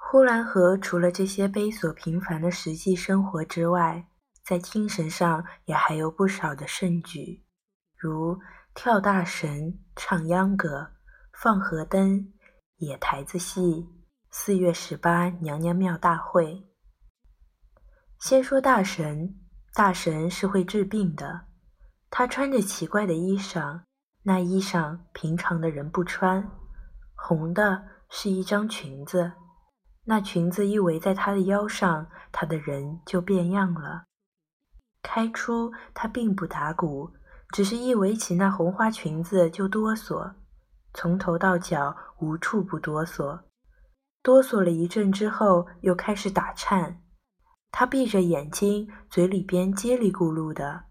呼兰河除了这些悲所平凡的实际生活之外，在精神上也还有不少的盛举，如跳大神、唱秧歌、放河灯、野台子戏、四月十八娘娘庙大会。先说大神，大神是会治病的，他穿着奇怪的衣裳，那衣裳平常的人不穿，红的是一张裙子。那裙子一围在他的腰上，他的人就变样了。开初他并不打鼓，只是一围起那红花裙子就哆嗦，从头到脚无处不哆嗦。哆嗦了一阵之后，又开始打颤。他闭着眼睛，嘴里边叽里咕噜的，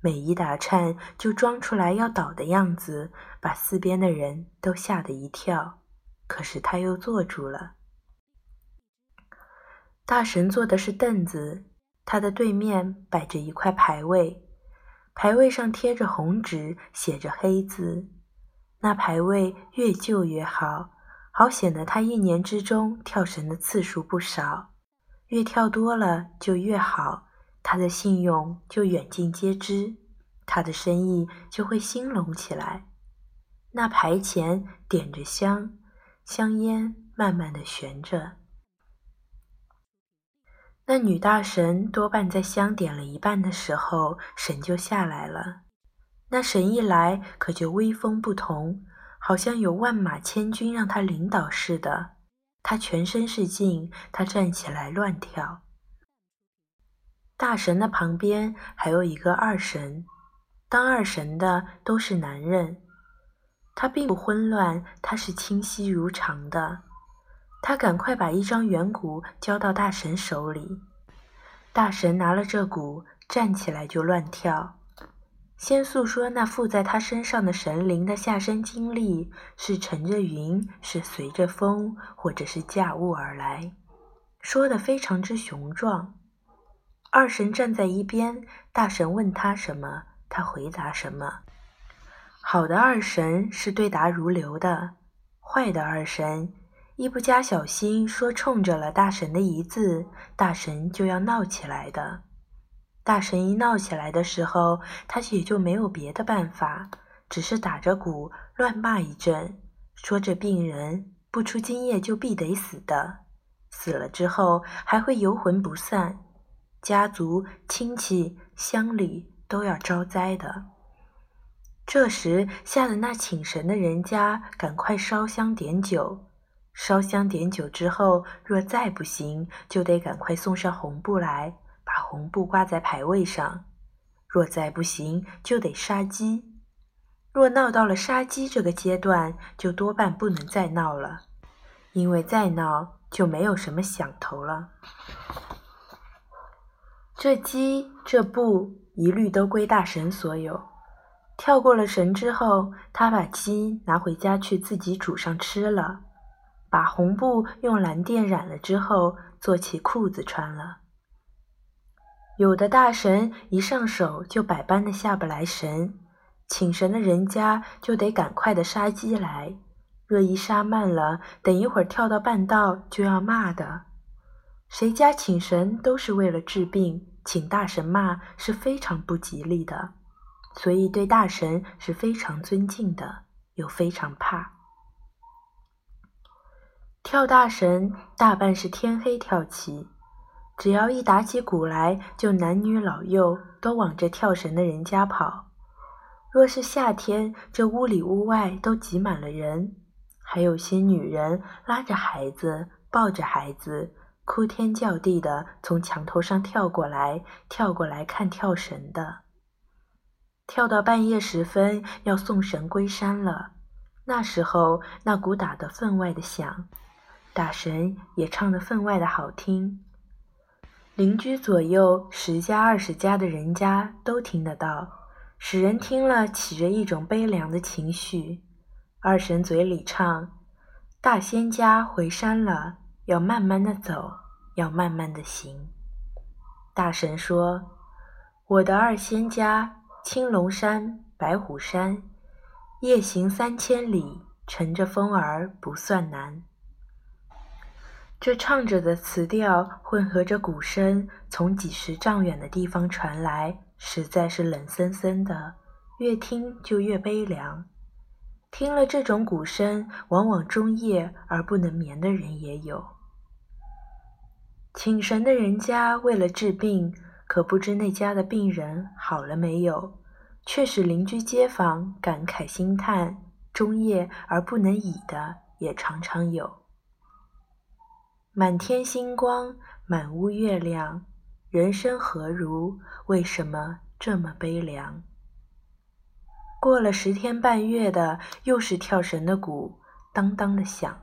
每一打颤就装出来要倒的样子，把四边的人都吓得一跳。可是他又坐住了。大神坐的是凳子，他的对面摆着一块牌位，牌位上贴着红纸，写着黑字。那牌位越旧越好，好显得他一年之中跳神的次数不少，越跳多了就越好，他的信用就远近皆知，他的生意就会兴隆起来。那牌前点着香，香烟慢慢的悬着。那女大神多半在香点了一半的时候，神就下来了。那神一来，可就威风不同，好像有万马千军让他领导似的。他全身是劲，他站起来乱跳。大神的旁边还有一个二神，当二神的都是男人。他并不混乱，他是清晰如常的。他赶快把一张圆鼓交到大神手里，大神拿了这鼓，站起来就乱跳。先诉说那附在他身上的神灵的下生经历，是乘着云，是随着风，或者是驾雾而来，说的非常之雄壮。二神站在一边，大神问他什么，他回答什么。好的二神是对答如流的，坏的二神。一不加小心，说冲着了大神的一字，大神就要闹起来的。大神一闹起来的时候，他也就没有别的办法，只是打着鼓乱骂一阵，说这病人不出今夜就必得死的，死了之后还会游魂不散，家族亲戚乡里都要招灾的。这时吓得那请神的人家赶快烧香点酒。烧香点酒之后，若再不行，就得赶快送上红布来，把红布挂在牌位上。若再不行，就得杀鸡。若闹到了杀鸡这个阶段，就多半不能再闹了，因为再闹就没有什么响头了。这鸡这布一律都归大神所有。跳过了神之后，他把鸡拿回家去自己煮上吃了。把红布用蓝靛染了之后，做起裤子穿了。有的大神一上手就百般的下不来神，请神的人家就得赶快的杀鸡来。若一杀慢了，等一会儿跳到半道就要骂的。谁家请神都是为了治病，请大神骂是非常不吉利的，所以对大神是非常尊敬的，又非常怕。跳大神大半是天黑跳起，只要一打起鼓来，就男女老幼都往这跳神的人家跑。若是夏天，这屋里屋外都挤满了人，还有些女人拉着孩子，抱着孩子，哭天叫地的从墙头上跳过来，跳过来看跳神的。跳到半夜时分，要送神归山了。那时候，那鼓打得分外的响。大神也唱得分外的好听，邻居左右十家二十家的人家都听得到，使人听了起着一种悲凉的情绪。二神嘴里唱：“大仙家回山了，要慢慢的走，要慢慢的行。”大神说：“我的二仙家，青龙山、白虎山，夜行三千里，乘着风儿不算难。”这唱着的词调混合着鼓声，从几十丈远的地方传来，实在是冷森森的，越听就越悲凉。听了这种鼓声，往往终夜而不能眠的人也有。请神的人家为了治病，可不知那家的病人好了没有，却使邻居街坊感慨心叹，终夜而不能已的也常常有。满天星光，满屋月亮，人生何如？为什么这么悲凉？过了十天半月的，又是跳神的鼓，当当的响。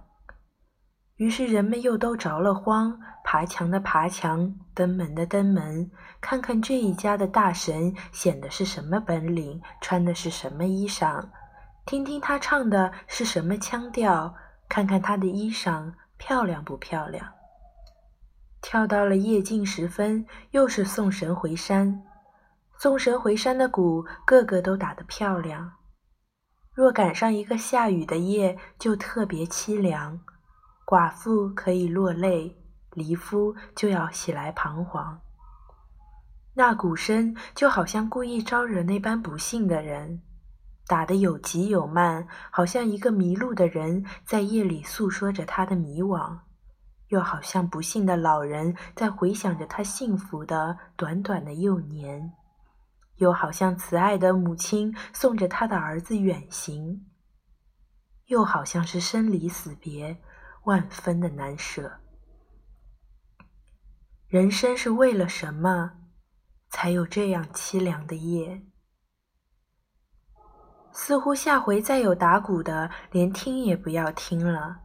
于是人们又都着了慌，爬墙的爬墙，登门的登门，看看这一家的大神显的是什么本领，穿的是什么衣裳，听听他唱的是什么腔调，看看他的衣裳漂亮不漂亮。跳到了夜静时分，又是送神回山。送神回山的鼓，个个都打得漂亮。若赶上一个下雨的夜，就特别凄凉。寡妇可以落泪，离夫就要起来彷徨。那鼓声就好像故意招惹那般不幸的人，打得有急有慢，好像一个迷路的人在夜里诉说着他的迷惘，又好像不幸的老人在回想着他幸福的短短的幼年。又好像慈爱的母亲送着他的儿子远行，又好像是生离死别，万分的难舍。人生是为了什么，才有这样凄凉的夜？似乎下回再有打鼓的，连听也不要听了。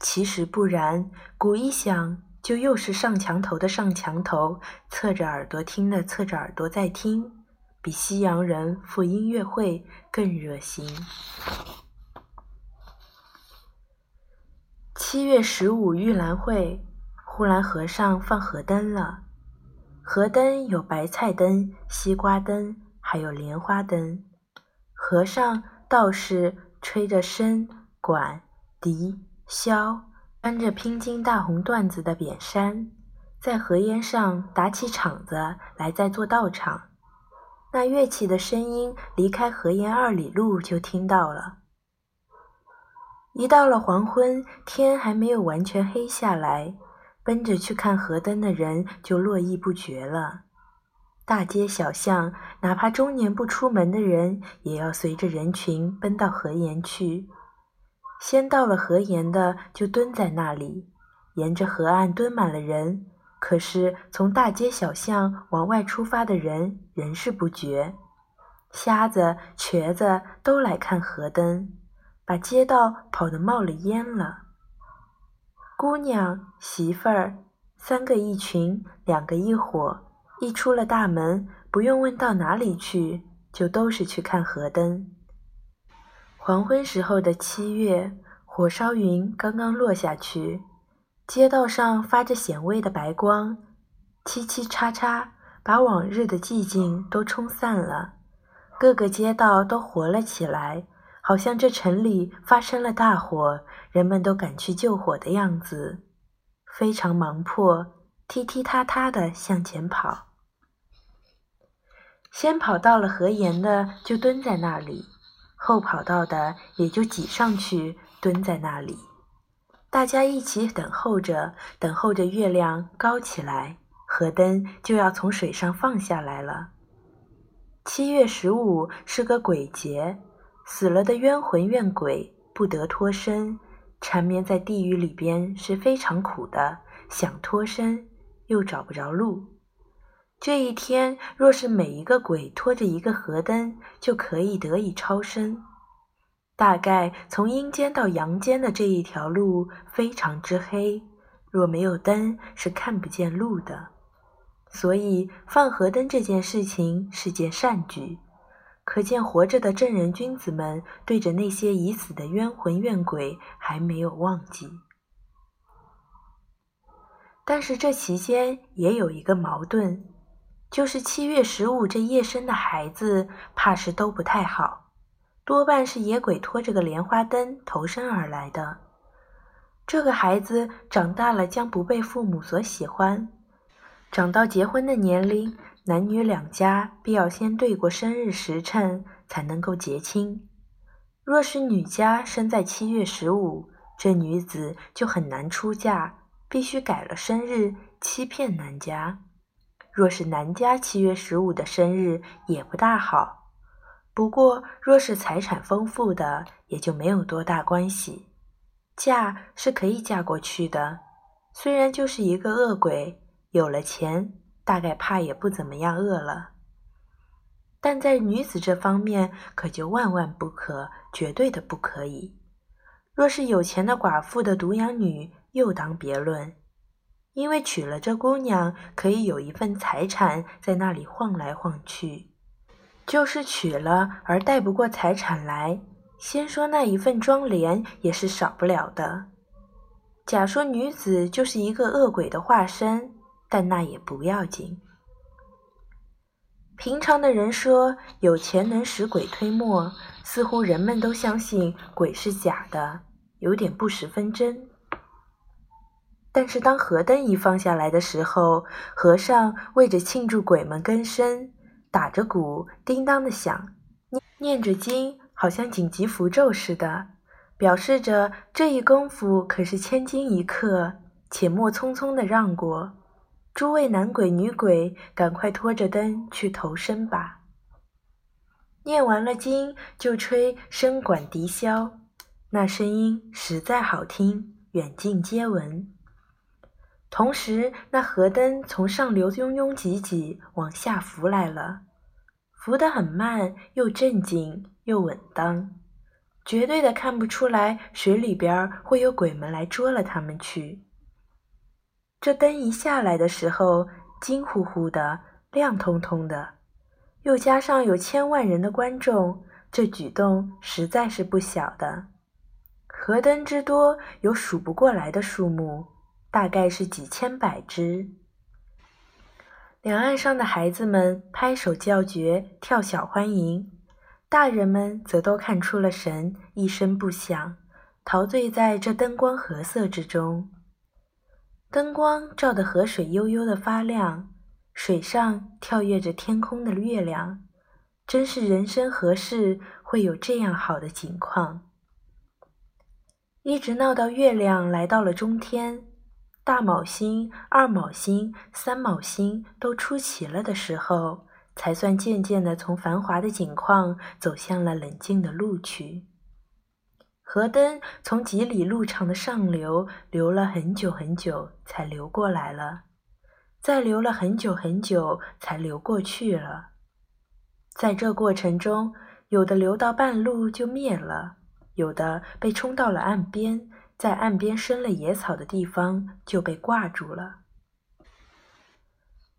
其实不然，鼓一响，就又是上墙头的上墙头，侧着耳朵听的侧着耳朵在听。比西洋人赴音乐会更热心。七月十五玉兰会，呼兰河上放河灯了。河灯有白菜灯、西瓜灯，还有莲花灯。和尚道士吹着笙、管、笛、箫，穿着拼金大红缎子的扁衫，在河沿上打起场子来，在做道场。那乐器的声音，离开河沿二里路就听到了。一到了黄昏，天还没有完全黑下来，奔着去看河灯的人就络绎不绝了。大街小巷，哪怕中年不出门的人，也要随着人群奔到河沿去。先到了河沿的，就蹲在那里，沿着河岸蹲满了人。可是，从大街小巷往外出发的人仍是不绝，瞎子、瘸子都来看河灯，把街道跑得冒了烟了。姑娘、媳妇儿，三个一群，两个一伙，一出了大门，不用问到哪里去，就都是去看河灯。黄昏时候的七月，火烧云刚刚落下去。街道上发着显微的白光，嘁嘁嚓嚓，把往日的寂静都冲散了。各个街道都活了起来，好像这城里发生了大火，人们都赶去救火的样子，非常忙迫，踢踢踏踏地向前跑。先跑到了河沿的就蹲在那里，后跑到的也就挤上去蹲在那里。大家一起等候着，等候着月亮高起来，河灯就要从水上放下来了。七月十五是个鬼节，死了的冤魂怨鬼不得脱身，缠绵在地狱里边是非常苦的，想脱身又找不着路。这一天，若是每一个鬼拖着一个河灯，就可以得以超生。大概从阴间到阳间的这一条路非常之黑，若没有灯是看不见路的。所以放河灯这件事情是件善举，可见活着的正人君子们对着那些已死的冤魂怨鬼还没有忘记。但是这期间也有一个矛盾，就是七月十五这夜生的孩子，怕是都不太好。多半是野鬼拖着个莲花灯投身而来的。这个孩子长大了将不被父母所喜欢，长到结婚的年龄，男女两家必要先对过生日时辰才能够结亲。若是女家生在七月十五，这女子就很难出嫁，必须改了生日欺骗男家。若是男家七月十五的生日也不大好，不过若是财产丰富的，也就没有多大关系，嫁是可以嫁过去的。虽然就是一个恶鬼，有了钱，大概怕也不怎么样恶了。但在女子这方面，可就万万不可，绝对的不可以。若是有钱的寡妇的独养女，又当别论。因为娶了这姑娘，可以有一份财产在那里晃来晃去；就是娶了而带不过财产来，先说那一份庄帘也是少不了的。假说女子就是一个恶鬼的化身，但那也不要紧。平常的人说有钱能使鬼推磨，似乎人们都相信鬼是假的，有点不十分真。但是当河灯一放下来的时候，和尚为着庆祝鬼门更生，打着鼓，叮当的响，念念着经，好像紧急符咒似的，表示着这一功夫可是千金一刻，且莫匆匆的让过。诸位男鬼女鬼，赶快拖着灯去投生吧。念完了经，就吹笙管笛箫，那声音实在好听，远近皆闻。同时，那河灯从上流拥拥挤挤往下浮来了，浮得很慢，又镇静又稳当，绝对的看不出来水里边会有鬼们来捉了他们去。这灯一下来的时候，金乎乎的，亮通通的，又加上有千万人的观众，这举动实在是不小的。河灯之多，有数不过来的数目。大概是几千百只。两岸上的孩子们拍手叫绝，跳小欢迎；大人们则都看出了神，一声不响，陶醉在这灯光和色之中。灯光照得河水悠悠的发亮，水上跳跃着天空的月亮，真是人生何事会有这样好的景况？一直闹到月亮来到了中天。大卯星、二卯星、三卯星都出齐了的时候，才算渐渐的从繁华的景况走向了冷静的路去。河灯从几里路长的上流流了很久很久，才流过来了；再流了很久很久，才流过去了。在这过程中，有的流到半路就灭了，有的被冲到了岸边。在岸边生了野草的地方就被挂住了。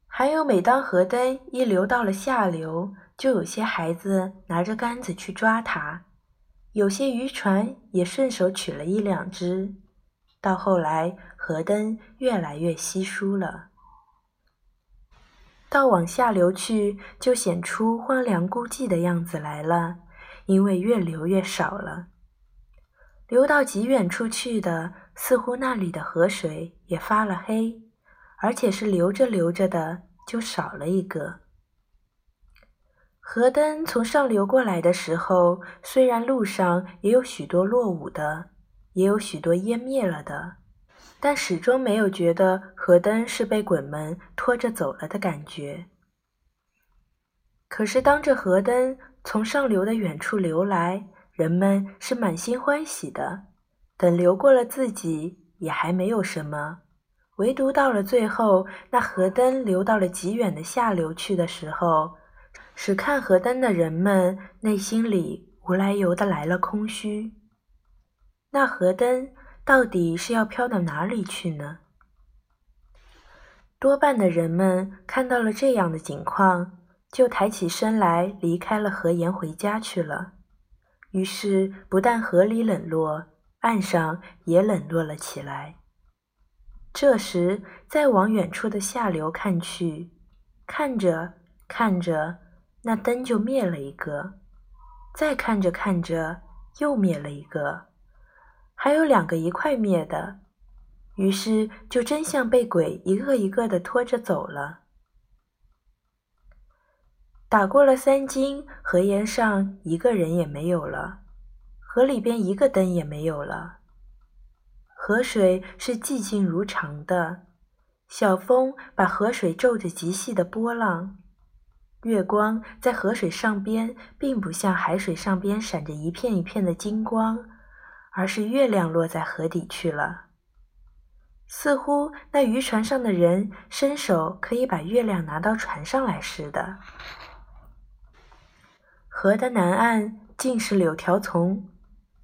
还有，每当河灯一流到了下流，就有些孩子拿着杆子去抓它，有些渔船也顺手取了一两只。到后来，河灯越来越稀疏了，到往下流去，就显出荒凉孤寂的样子来了，因为越流越少了。流到极远处去的，似乎那里的河水也发了黑，而且是流着流着的就少了一个。河灯从上流过来的时候，虽然路上也有许多落伍的，也有许多湮灭了的，但始终没有觉得河灯是被鬼们拖着走了的感觉。可是当这河灯从上流的远处流来，人们是满心欢喜的，等流过了自己，也还没有什么。唯独到了最后，那河灯流到了极远的下流去的时候，使看河灯的人们内心里无来由的来了空虚。那河灯到底是要飘到哪里去呢？多半的人们看到了这样的景况，就抬起身来离开了河沿，回家去了。于是，不但河里冷落，岸上也冷落了起来。这时，再往远处的下流看去，看着看着，那灯就灭了一个；再看着看着，又灭了一个；还有两个一块灭的，于是就真像被鬼一个一个的拖着走了。打过了三更，河沿上一个人也没有了，河里边一个灯也没有了。河水是寂静如常的，小风把河水皱着极细的波浪，月光在河水上边，并不像海水上边闪着一片一片的金光，而是月亮落在河底去了。似乎那渔船上的人伸手可以把月亮拿到船上来似的。河的南岸尽是柳条丛，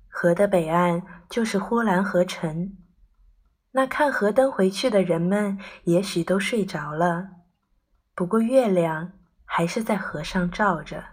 河的北岸就是呼兰河城。那看河灯回去的人们也许都睡着了，不过月亮还是在河上照着。